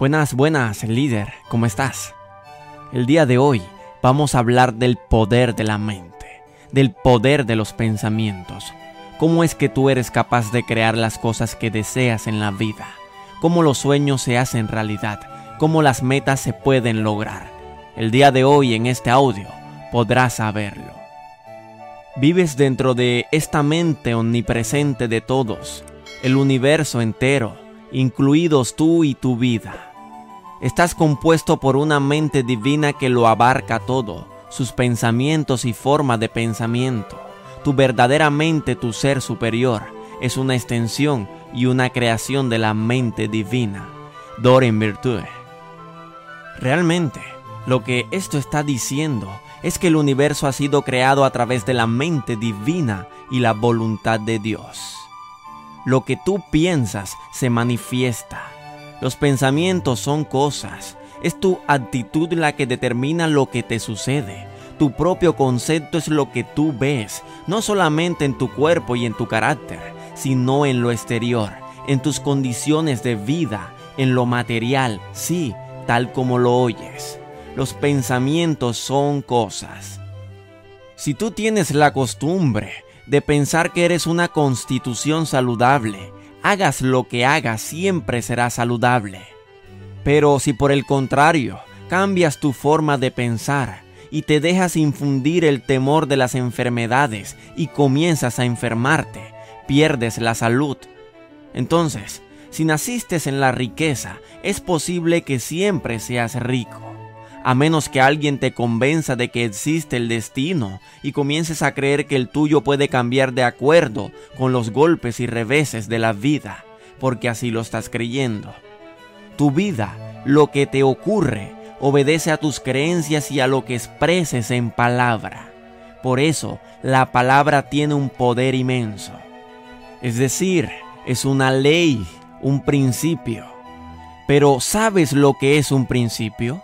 Buenas, buenas, líder, ¿cómo estás? El día de hoy vamos a hablar del poder de la mente, del poder de los pensamientos. ¿Cómo es que tú eres capaz de crear las cosas que deseas en la vida? ¿Cómo los sueños se hacen realidad? ¿Cómo las metas se pueden lograr? El día de hoy en este audio podrás saberlo. Vives dentro de esta mente omnipresente de todos, el universo entero, incluidos tú y tu vida. Estás compuesto por una mente divina que lo abarca todo, sus pensamientos y forma de pensamiento. Tu verdadera mente, tu ser superior, es una extensión y una creación de la mente divina. Doren Virtue. Realmente, lo que esto está diciendo es que el universo ha sido creado a través de la mente divina y la voluntad de Dios. Lo que tú piensas se manifiesta los pensamientos son cosas. Es tu actitud la que determina lo que te sucede. Tu propio concepto es lo que tú ves, no solamente en tu cuerpo y en tu carácter, sino en lo exterior, en tus condiciones de vida, en lo material, sí, tal como lo oyes. Los pensamientos son cosas. Si tú tienes la costumbre de pensar que eres una constitución saludable, hagas lo que hagas siempre será saludable. Pero si por el contrario cambias tu forma de pensar y te dejas infundir el temor de las enfermedades y comienzas a enfermarte, pierdes la salud. Entonces, si naciste en la riqueza, es posible que siempre seas rico a menos que alguien te convenza de que existe el destino y comiences a creer que el tuyo puede cambiar de acuerdo con los golpes y reveses de la vida, porque así lo estás creyendo. Tu vida, lo que te ocurre, obedece a tus creencias y a lo que expreses en palabra. Por eso, la palabra tiene un poder inmenso. Es decir, es una ley, un principio. Pero ¿sabes lo que es un principio?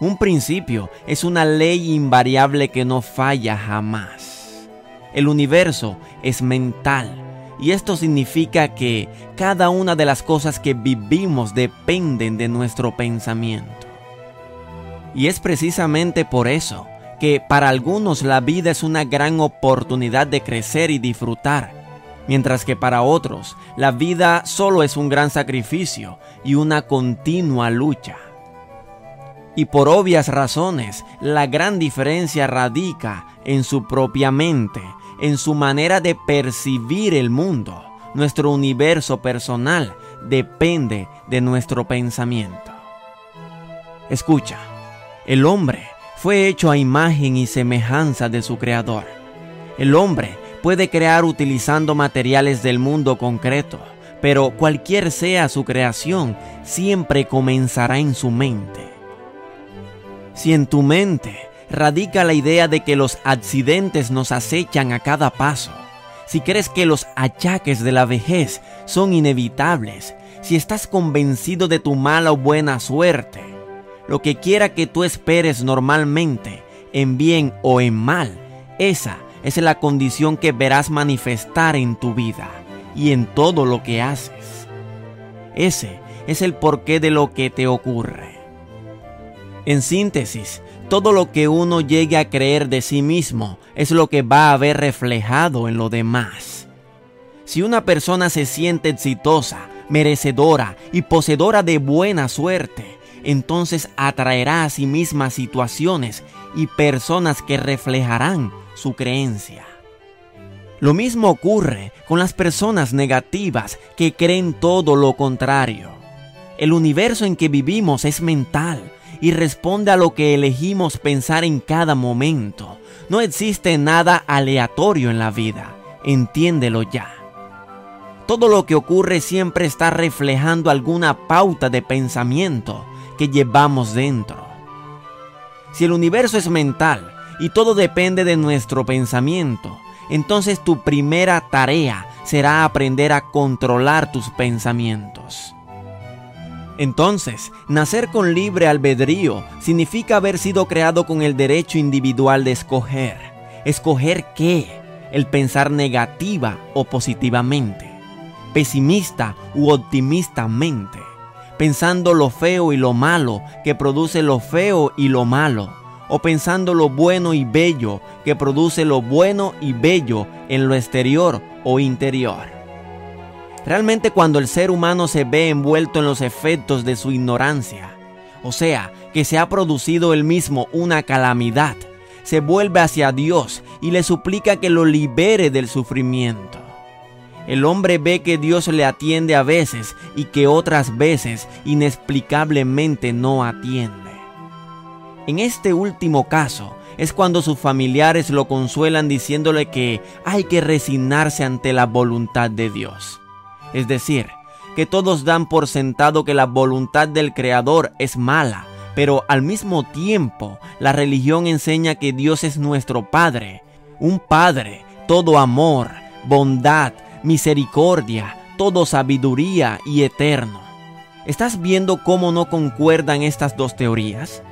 Un principio es una ley invariable que no falla jamás. El universo es mental y esto significa que cada una de las cosas que vivimos dependen de nuestro pensamiento. Y es precisamente por eso que para algunos la vida es una gran oportunidad de crecer y disfrutar, mientras que para otros la vida solo es un gran sacrificio y una continua lucha. Y por obvias razones, la gran diferencia radica en su propia mente, en su manera de percibir el mundo. Nuestro universo personal depende de nuestro pensamiento. Escucha, el hombre fue hecho a imagen y semejanza de su creador. El hombre puede crear utilizando materiales del mundo concreto, pero cualquier sea su creación, siempre comenzará en su mente. Si en tu mente radica la idea de que los accidentes nos acechan a cada paso, si crees que los achaques de la vejez son inevitables, si estás convencido de tu mala o buena suerte, lo que quiera que tú esperes normalmente, en bien o en mal, esa es la condición que verás manifestar en tu vida y en todo lo que haces. Ese es el porqué de lo que te ocurre. En síntesis, todo lo que uno llegue a creer de sí mismo es lo que va a ver reflejado en lo demás. Si una persona se siente exitosa, merecedora y poseedora de buena suerte, entonces atraerá a sí misma situaciones y personas que reflejarán su creencia. Lo mismo ocurre con las personas negativas que creen todo lo contrario. El universo en que vivimos es mental y responde a lo que elegimos pensar en cada momento. No existe nada aleatorio en la vida, entiéndelo ya. Todo lo que ocurre siempre está reflejando alguna pauta de pensamiento que llevamos dentro. Si el universo es mental y todo depende de nuestro pensamiento, entonces tu primera tarea será aprender a controlar tus pensamientos. Entonces, nacer con libre albedrío significa haber sido creado con el derecho individual de escoger. ¿Escoger qué? El pensar negativa o positivamente, pesimista u optimistamente. pensando lo feo y lo malo que produce lo feo y lo malo, o pensando lo bueno y bello que produce lo bueno y bello en lo exterior o interior. Realmente cuando el ser humano se ve envuelto en los efectos de su ignorancia, o sea, que se ha producido él mismo una calamidad, se vuelve hacia Dios y le suplica que lo libere del sufrimiento. El hombre ve que Dios le atiende a veces y que otras veces inexplicablemente no atiende. En este último caso es cuando sus familiares lo consuelan diciéndole que hay que resignarse ante la voluntad de Dios. Es decir, que todos dan por sentado que la voluntad del Creador es mala, pero al mismo tiempo la religión enseña que Dios es nuestro Padre, un Padre, todo amor, bondad, misericordia, todo sabiduría y eterno. ¿Estás viendo cómo no concuerdan estas dos teorías?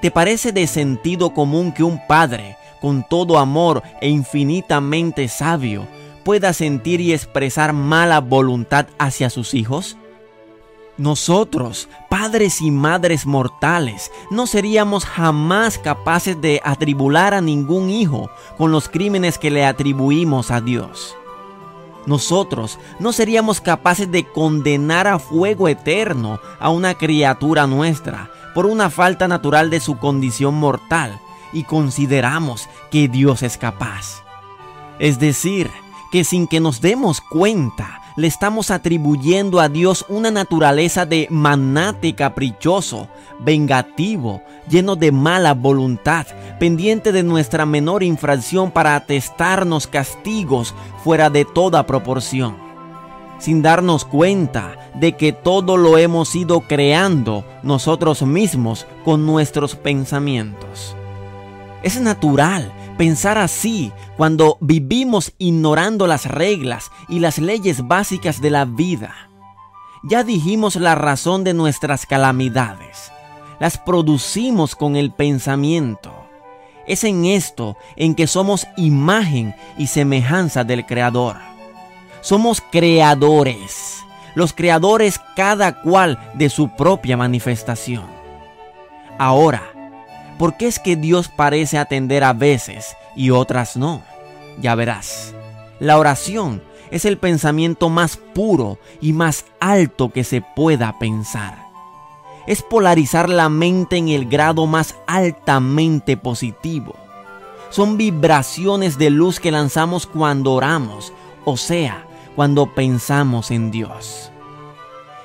¿Te parece de sentido común que un padre, con todo amor e infinitamente sabio, pueda sentir y expresar mala voluntad hacia sus hijos? Nosotros, padres y madres mortales, no seríamos jamás capaces de atribular a ningún hijo con los crímenes que le atribuimos a Dios nosotros no seríamos capaces de condenar a fuego eterno a una criatura nuestra por una falta natural de su condición mortal y consideramos que Dios es capaz. Es decir, que sin que nos demos cuenta, le estamos atribuyendo a Dios una naturaleza de manate caprichoso, vengativo, lleno de mala voluntad, pendiente de nuestra menor infracción para atestarnos castigos fuera de toda proporción, sin darnos cuenta de que todo lo hemos ido creando nosotros mismos con nuestros pensamientos. Es natural pensar así cuando vivimos ignorando las reglas y las leyes básicas de la vida. Ya dijimos la razón de nuestras calamidades. Las producimos con el pensamiento. Es en esto en que somos imagen y semejanza del Creador. Somos creadores, los creadores cada cual de su propia manifestación. Ahora, ¿Por qué es que Dios parece atender a veces y otras no? Ya verás. La oración es el pensamiento más puro y más alto que se pueda pensar. Es polarizar la mente en el grado más altamente positivo. Son vibraciones de luz que lanzamos cuando oramos, o sea, cuando pensamos en Dios.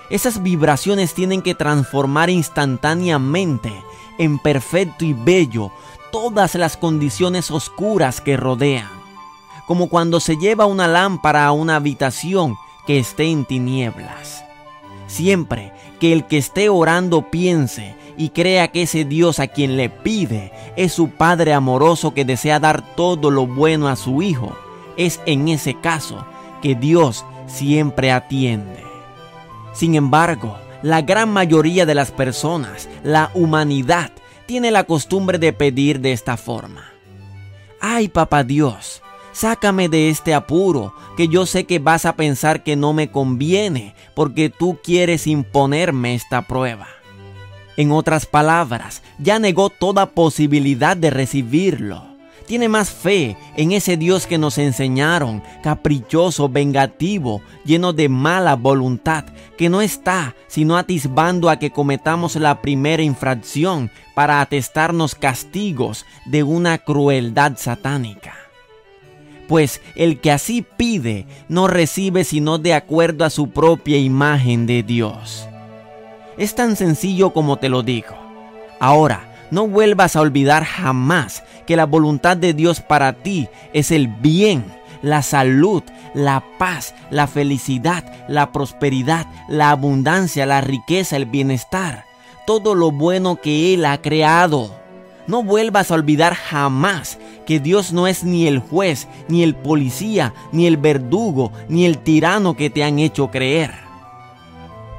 Esas vibraciones tienen que transformar instantáneamente en perfecto y bello todas las condiciones oscuras que rodean, como cuando se lleva una lámpara a una habitación que esté en tinieblas. Siempre que el que esté orando piense y crea que ese Dios a quien le pide es su Padre amoroso que desea dar todo lo bueno a su Hijo, es en ese caso que Dios siempre atiende. Sin embargo, la gran mayoría de las personas, la humanidad, tiene la costumbre de pedir de esta forma. Ay, papá Dios, sácame de este apuro, que yo sé que vas a pensar que no me conviene, porque tú quieres imponerme esta prueba. En otras palabras, ya negó toda posibilidad de recibirlo tiene más fe en ese Dios que nos enseñaron, caprichoso, vengativo, lleno de mala voluntad, que no está sino atisbando a que cometamos la primera infracción para atestarnos castigos de una crueldad satánica. Pues el que así pide no recibe sino de acuerdo a su propia imagen de Dios. Es tan sencillo como te lo digo. Ahora, no vuelvas a olvidar jamás que la voluntad de Dios para ti es el bien, la salud, la paz, la felicidad, la prosperidad, la abundancia, la riqueza, el bienestar, todo lo bueno que Él ha creado. No vuelvas a olvidar jamás que Dios no es ni el juez, ni el policía, ni el verdugo, ni el tirano que te han hecho creer.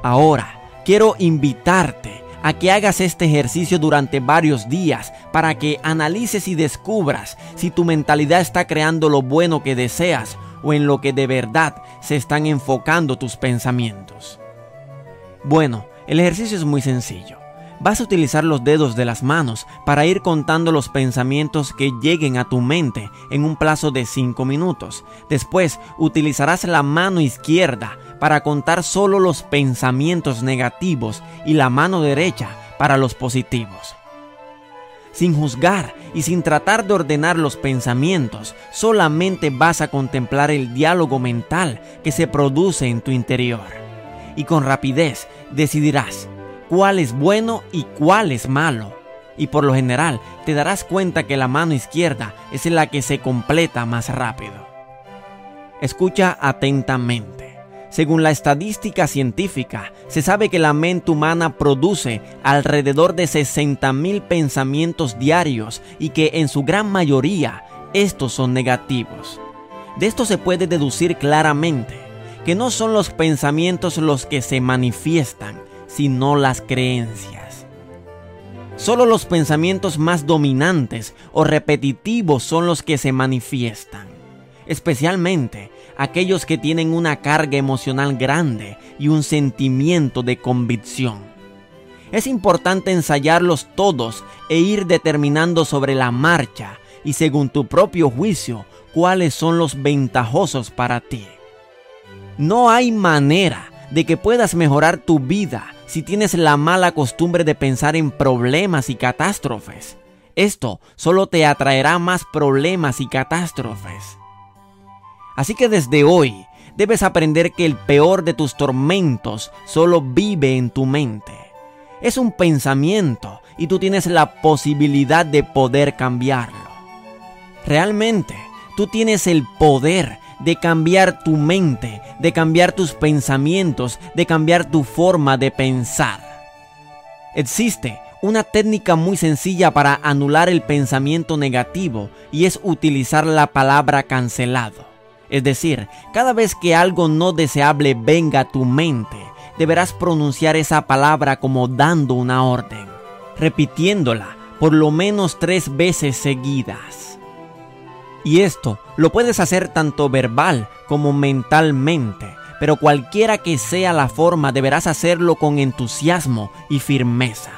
Ahora, quiero invitarte a que hagas este ejercicio durante varios días para que analices y descubras si tu mentalidad está creando lo bueno que deseas o en lo que de verdad se están enfocando tus pensamientos. Bueno, El ejercicio es muy sencillo. Vas a utilizar los dedos de las manos para ir contando los pensamientos que lleguen a tu mente en un plazo de 5 minutos. Después utilizarás la mano izquierda para contar solo los pensamientos negativos y la mano derecha para los positivos. Sin juzgar y sin tratar de ordenar los pensamientos, solamente vas a contemplar el diálogo mental que se produce en tu interior. Y con rapidez decidirás cuál es bueno y cuál es malo. Y por lo general te darás cuenta que la mano izquierda es la que se completa más rápido. Escucha atentamente. Según la estadística científica, se sabe que la mente humana produce alrededor de 60.000 pensamientos diarios y que en su gran mayoría estos son negativos. De esto se puede deducir claramente que no son los pensamientos los que se manifiestan, sino las creencias. Solo los pensamientos más dominantes o repetitivos son los que se manifiestan, especialmente aquellos que tienen una carga emocional grande y un sentimiento de convicción. Es importante ensayarlos todos e ir determinando sobre la marcha y según tu propio juicio cuáles son los ventajosos para ti. No hay manera de que puedas mejorar tu vida si tienes la mala costumbre de pensar en problemas y catástrofes. Esto solo te atraerá más problemas y catástrofes. Así que desde hoy debes aprender que el peor de tus tormentos solo vive en tu mente. Es un pensamiento y tú tienes la posibilidad de poder cambiarlo. Realmente, tú tienes el poder de cambiar tu mente, de cambiar tus pensamientos, de cambiar tu forma de pensar. Existe una técnica muy sencilla para anular el pensamiento negativo y es utilizar la palabra cancelado. Es decir, cada vez que algo no deseable venga a tu mente, deberás pronunciar esa palabra como dando una orden, repitiéndola por lo menos tres veces seguidas. Y esto lo puedes hacer tanto verbal como mentalmente, pero cualquiera que sea la forma deberás hacerlo con entusiasmo y firmeza.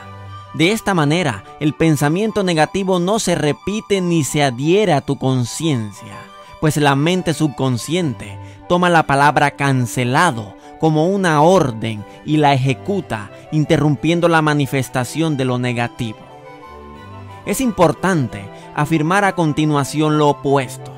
De esta manera, el pensamiento negativo no se repite ni se adhiere a tu conciencia, pues la mente subconsciente toma la palabra cancelado como una orden y la ejecuta, interrumpiendo la manifestación de lo negativo. Es importante afirmar a continuación lo opuesto.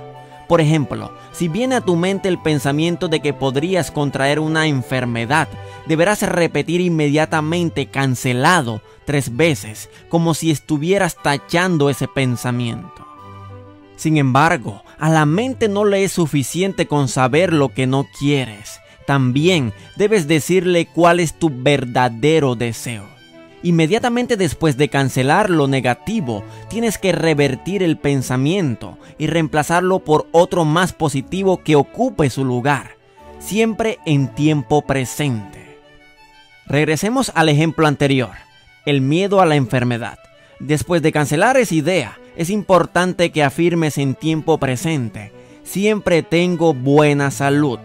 Por ejemplo, si viene a tu mente el pensamiento de que podrías contraer una enfermedad, deberás repetir inmediatamente cancelado tres veces, como si estuvieras tachando ese pensamiento. Sin embargo, a la mente no le es suficiente con saber lo que no quieres. También debes decirle cuál es tu verdadero deseo. Inmediatamente después de cancelar lo negativo, tienes que revertir el pensamiento y reemplazarlo por otro más positivo que ocupe su lugar, siempre en tiempo presente. Regresemos al ejemplo anterior, el miedo a la enfermedad. Después de cancelar esa idea, es importante que afirmes en tiempo presente, siempre tengo buena salud.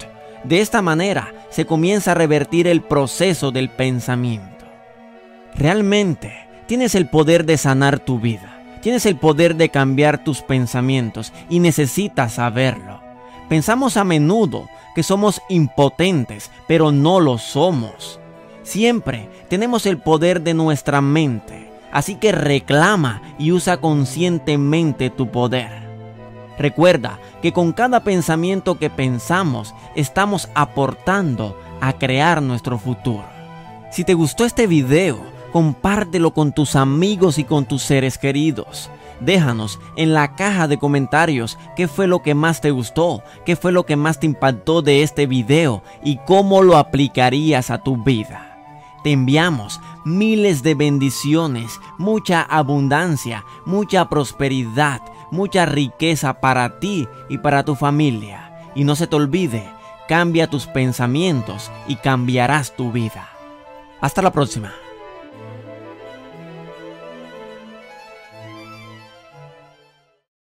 De esta manera se comienza a revertir el proceso del pensamiento. Realmente tienes el poder de sanar tu vida. Tienes el poder de cambiar tus pensamientos y necesitas saberlo. Pensamos a menudo que somos impotentes, pero no lo somos. Siempre tenemos el poder de nuestra mente, así que reclama y usa conscientemente tu poder. Recuerda que con cada pensamiento que pensamos estamos aportando a crear nuestro futuro. Si te gustó este video, compártelo con tus amigos y con tus seres queridos. Déjanos en la caja de comentarios qué fue lo que más te gustó, qué fue lo que más te impactó de este video y cómo lo aplicarías a tu vida. Te enviamos miles de bendiciones, mucha abundancia, mucha prosperidad, mucha riqueza para ti y para tu familia. Y no se te olvide, cambia tus pensamientos y cambiarás tu vida. Hasta la próxima.